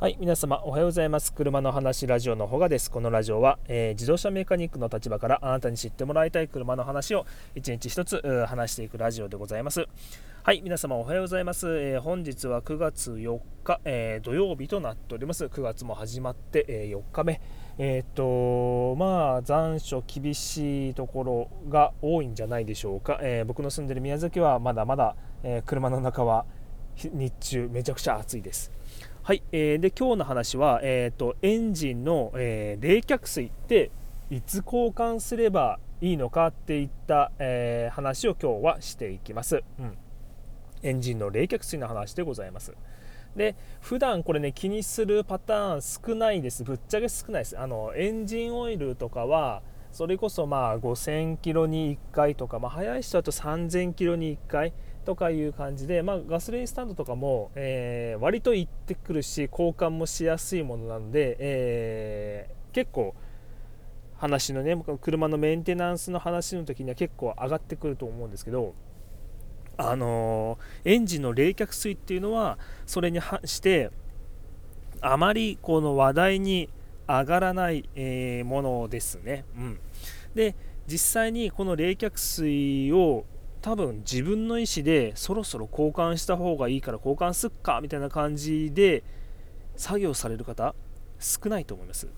はい、皆様おはようございます。車の話ラジオのほがです。このラジオは、えー、自動車メカニックの立場からあなたに知ってもらいたい車の話を一日一つ話していくラジオでございます。はい、皆様おはようございます。えー、本日は9月4日、えー、土曜日となっております。9月も始まって、え4日目。えっと、まあ、残暑厳しいところが多いんじゃないでしょうか。え僕の住んでる宮崎はまだまだ、え車の中は日中めちゃくちゃ暑いです。はい、えー、で今日の話は、えーと、エンジンの、えー、冷却水っていつ交換すればいいのかっていった、えー、話を今日はしていきます、うん、エンジンの冷却水の話でございます。で普段これね気にするパターン少ないです。ぶっちゃけ少ないです。あのエンジンオイルとかはそれこそまあ5000キロに1回とか、まあ、早い人だと3000キロに1回とかいう感じで、まあ、ガソリンスタンドとかも、えー、割と行ってくるし交換もしやすいものなので、えー、結構話のね車のメンテナンスの話の時には結構上がってくると思うんですけどあのー、エンジンの冷却水っていうのはそれに反してあまりこの話題に上がらない、え、ものですね。うん、で実際にこの冷却水を多分自分の意思でそろそろ交換した方がいいから交換すっかみたいな感じで作業される方少ないと思います。うん、っ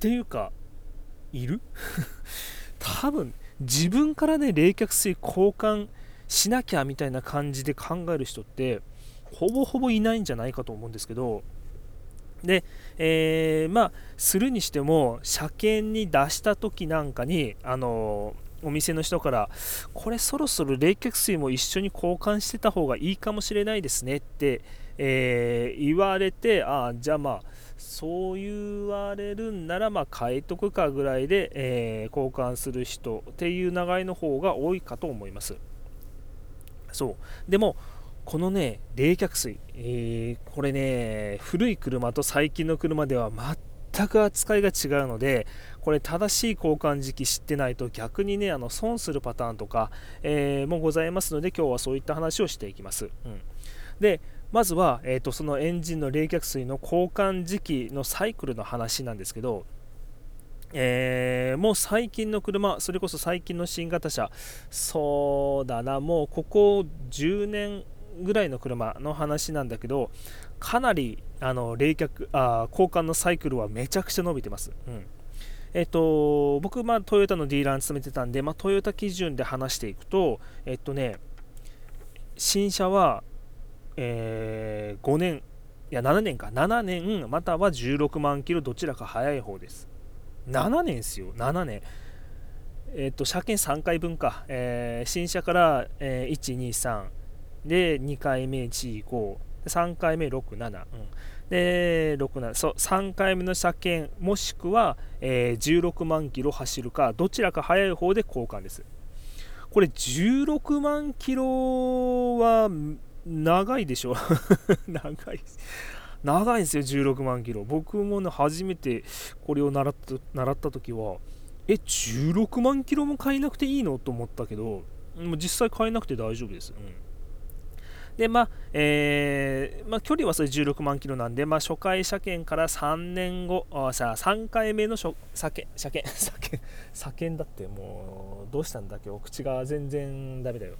ていうかいる？多分自分からね冷却水交換しなきゃみたいな感じで考える人ってほぼほぼいないんじゃないかと思うんですけど。で、えー、まあするにしても車検に出した時なんかにあのーお店の人からこれそろそろ冷却水も一緒に交換してた方がいいかもしれないですねって、えー、言われてああじゃあまあそう言われるんならまあ変えとくかぐらいで、えー、交換する人っていう流れの方が多いかと思います。そう。でもこのね冷却水、えー、これね古い車と最近の車では全く扱いが違うのでこれ正しい交換時期知ってないと逆にねあの損するパターンとか、えー、もございますので今日はそういった話をしていきます。うん、でまずは、えーと、そのエンジンの冷却水の交換時期のサイクルの話なんですけど、えー、もう最近の車、それこそ最近の新型車、そうだな、もうここ10年ぐらいの車の話なんだけど、かなりあの冷却あ交換のサイクルはめちゃくちゃ伸びてます。うんえっと、僕、まあ、トヨタのディーラーに勤めてたんで、まあ、トヨタ基準で話していくと、えっとね、新車は、えー、5年、いや7年か、7年、または16万キロ、どちらか早い方です。7年ですよ、7年。えっと、車検3回分か、えー、新車から、えー、1、2、3、で、2回目、1、5、3回目67、うん、で67そう3回目の車検もしくは、えー、16万キロ走るかどちらか速い方で交換です。これ16万キロは長いでしょ？長い。長いんですよ16万キロ。僕もね初めてこれを習った習った時はえ16万キロも買えなくていいの？と思ったけどもう実際買えなくて大丈夫です、うん。で、まあ、えー、まあ、距離はそれ16万キロなんで、まあ、初回車検から3年後、あさあ3回目の車検、車検、車検、車検だってもう、どうしたんだ今日、口が全然ダメだよ。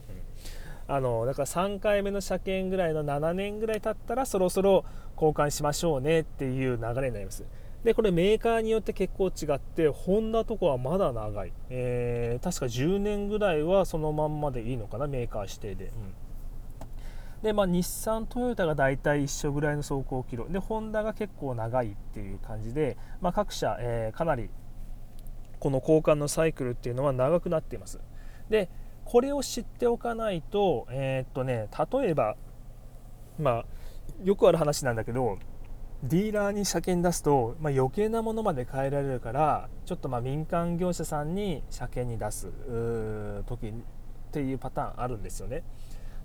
うん、あのだから3回目の車検ぐらいの7年ぐらい経ったらそろそろ交換しましょうねっていう流れになります。でこれメーカーによって結構違ってホンダとかはまだ長い、えー、確か10年ぐらいはそのまんまでいいのかなメーカー指定で、うん、で、まあ、日産、トヨタが大体一緒ぐらいの走行キロでホンダが結構長いっていう感じで、まあ、各社、えー、かなりこの交換のサイクルっていうのは長くなっています。でこれを知っておかないと,、えー、っとね、例えば、まあ、よくある話なんだけどディーラーに車検出すと、まあ、余計なものまで変えられるからちょっとま民間業者さんに車検に出す時っていうパターンあるんですよね。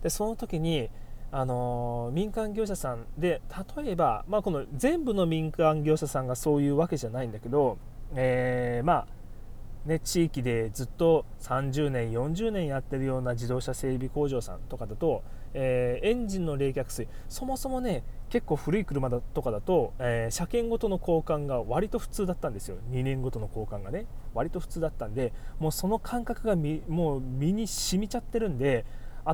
でその時にあの民間業者さんで例えば、まあ、この全部の民間業者さんがそういうわけじゃないんだけど、えー、まあね、地域でずっと30年40年やってるような自動車整備工場さんとかだと、えー、エンジンの冷却水そもそもね結構古い車だとかだと、えー、車検ごとの交換が割と普通だったんですよ。2年ごとの交換がね割と普通だったんでもうその感覚がもう身に染みちゃってるんで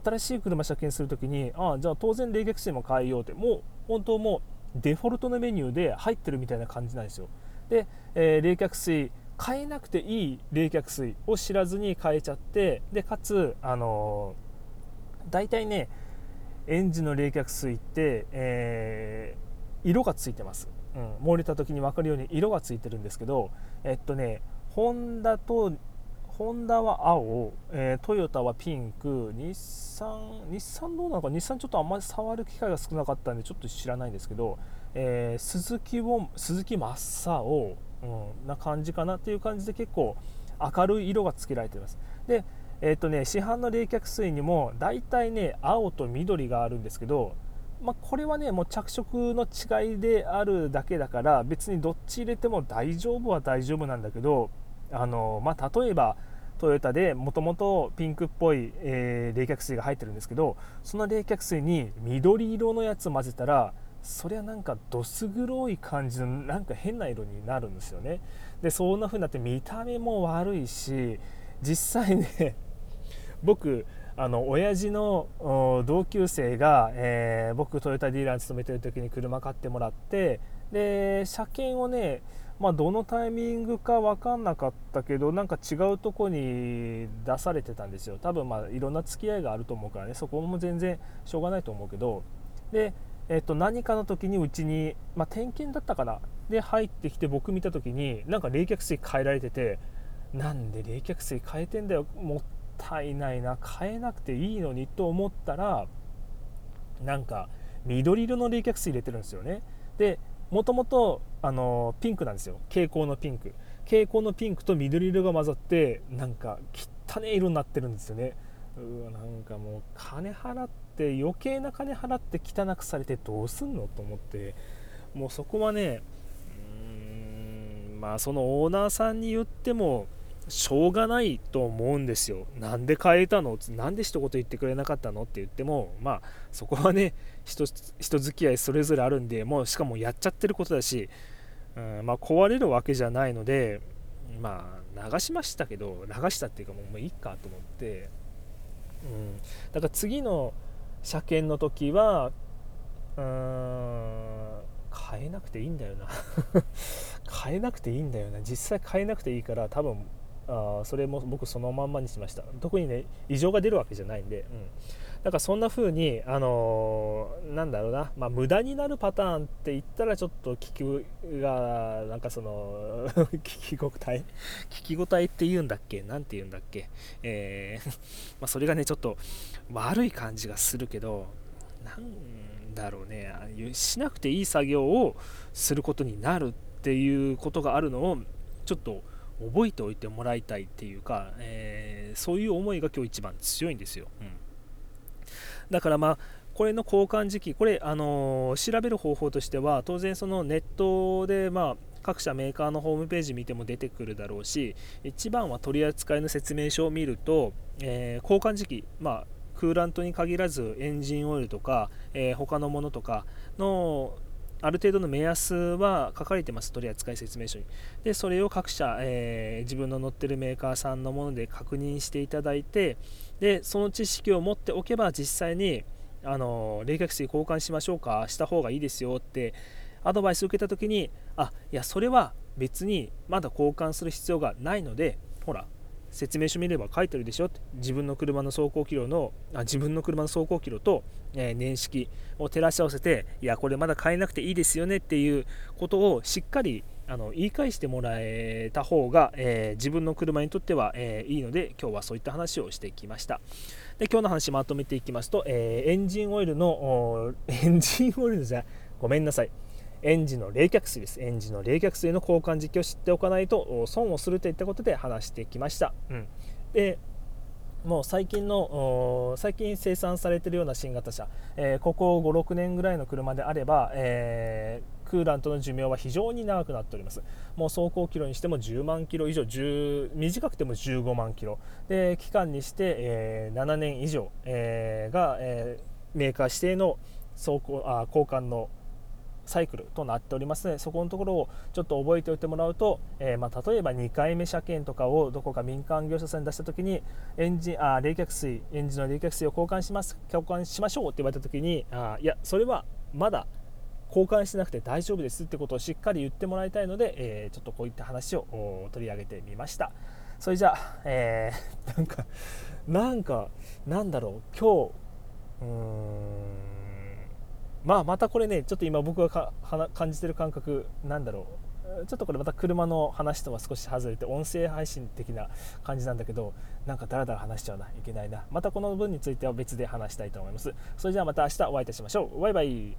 新しい車車検するときにああじゃあ当然冷却水も変えようって。もう本当もうデフォルトのメニューで入ってるみたいな感じなんですよ。で、えー、冷却水変えなくていい冷却水を知らずに変えちゃってでかつあのー、大体ねエンジンの冷却水って、えー、色がついてます、うん、漏れた時に分かるように色がついてるんですけどえっとねホンダとホンダは青、えー、トヨタはピンク、日産、日産どうなのか、日産ちょっとあんまり触る機会が少なかったんで、ちょっと知らないんですけど、えー、鈴木を鈴木真っ青、うん、な感じかなっていう感じで結構明るい色がつけられています。で、えーとね、市販の冷却水にも大体ね、青と緑があるんですけど、まあ、これはねもう着色の違いであるだけだから別にどっち入れても大丈夫は大丈夫なんだけどあの、まあ、例えばトヨタでもともとピンクっぽい、えー、冷却水が入ってるんですけどその冷却水に緑色のやつを混ぜたらそりゃなんかどす黒い感じのなんか変な色になるんですよね。でそんな風になって見た目も悪いし実際ね 僕あの親父の同級生が、えー、僕トヨタディーラーに勤めてる時に車買ってもらってで車検をねまあ、どのタイミングか分かんなかったけどなんか違うとこに出されてたんですよ。多分まあいろんな付き合いがあると思うからね。そこも全然しょうがないと思うけど。で、えっと何かの時にうちに、まあ、点検だったかな。で入ってきて僕見た時になんか冷却水変えられててなんで冷却水変えてんだよ。もったいないな。変えなくていいのにと思ったらなんか緑色の冷却水入れてるんですよね。でもともとピンクなんですよ。蛍光のピンク。蛍光のピンクと緑色が混ざってなんか汚ね色になってるんですよね。うわなんかもう金払って余計な金払って汚くされてどうすんのと思って。もうそこはねうーんまあそのオーナーさんに言ってもしょうがないと思うんですよ。なんで変えたの？なんで一言言ってくれなかったの？って言っても、まあ、そこはね人、人付き合いそれぞれあるんで、もうしかもやっちゃってることだし、うんまあ、壊れるわけじゃないので、まあ、流しましたけど、流したっていうかもうもういいかと思って、うん、だから次の車検の時は、うーん、変えなくていいんだよな。変えなくていいんだよな。実際変えなくていいから多分あそれも僕そのまんまにしました。特にね異常が出るわけじゃないんで、うん、だからそんな風にあのー、なんだろうな、まあ、無駄になるパターンって言ったらちょっと聞きがなんかその 聞き応え。聞き応えって言うんだっけ？何て言うんだっけ、えー、ま、それがねちょっと悪い感じがするけどなんだろうね。しなくていい作業をすることになるっていうことがあるのをちょっと覚えておいてもらいたいっていうか、えー、そういう思いが今日一番強いんですよ。うん、だからまあこれの交換時期、これ、あのー、調べる方法としては、当然、そのネットで、まあ、各社メーカーのホームページ見ても出てくるだろうし、一番は取り扱いの説明書を見ると、えー、交換時期、まあ、クーラントに限らずエンジンオイルとか、えー、他のものとかのある程度の目安は書かれてます、取扱説明書に。で、それを各社、えー、自分の乗ってるメーカーさんのもので確認していただいて、で、その知識を持っておけば、実際に、あの冷却水交換しましょうか、した方がいいですよってアドバイスを受けたときに、あいや、それは別にまだ交換する必要がないので、ほら、説明書見れば書いてるでしょって。自分の車の走行キロのあ自分の車の走行キロと、えー、年式を照らし合わせていやこれまだ変えなくていいですよねっていうことをしっかりあの言い返してもらえた方が、えー、自分の車にとっては、えー、いいので今日はそういった話をしてきました。で今日の話まとめていきますと、えエンジンオイルの エンジンオイルじゃごめんなさい。エンジンの冷却水です。エンジンの冷却水の交換時期を知っておかないと損をするといったことで話してきました。うん、でもう最近の最近生産されているような新型車、えー、ここ5、6年ぐらいの車であれば、えー、クーラントの寿命は非常に長くなっております。もう走行キロにしても10万キロ以上、短くても15万キロ、で期間にして、えー、7年以上、え、が、え、メーカー指定の走行あ交換のサイクルとなっておりますのでそこのところをちょっと覚えておいてもらうと、えー、まあ、例えば2回目車検とかをどこか民間業者さんに出した時にエンジンあ冷却水エンジンの冷却水を交換します交換しましょうって言われた時にあいやそれはまだ交換してなくて大丈夫ですってことをしっかり言ってもらいたいので、えー、ちょっとこういった話を取り上げてみました。それじゃあ、えー、なんかなんかなんだろう今日うーんまあまたこれねちょっと今僕が感じてる感覚なんだろう。ちょっとこれまた車の話とは少し外れて音声配信的な感じなんだけどなんかダラダラ話しちゃうないけないな。またこの分については別で話したいと思います。それじゃあまた明日お会いいたしましょう。バイバイ。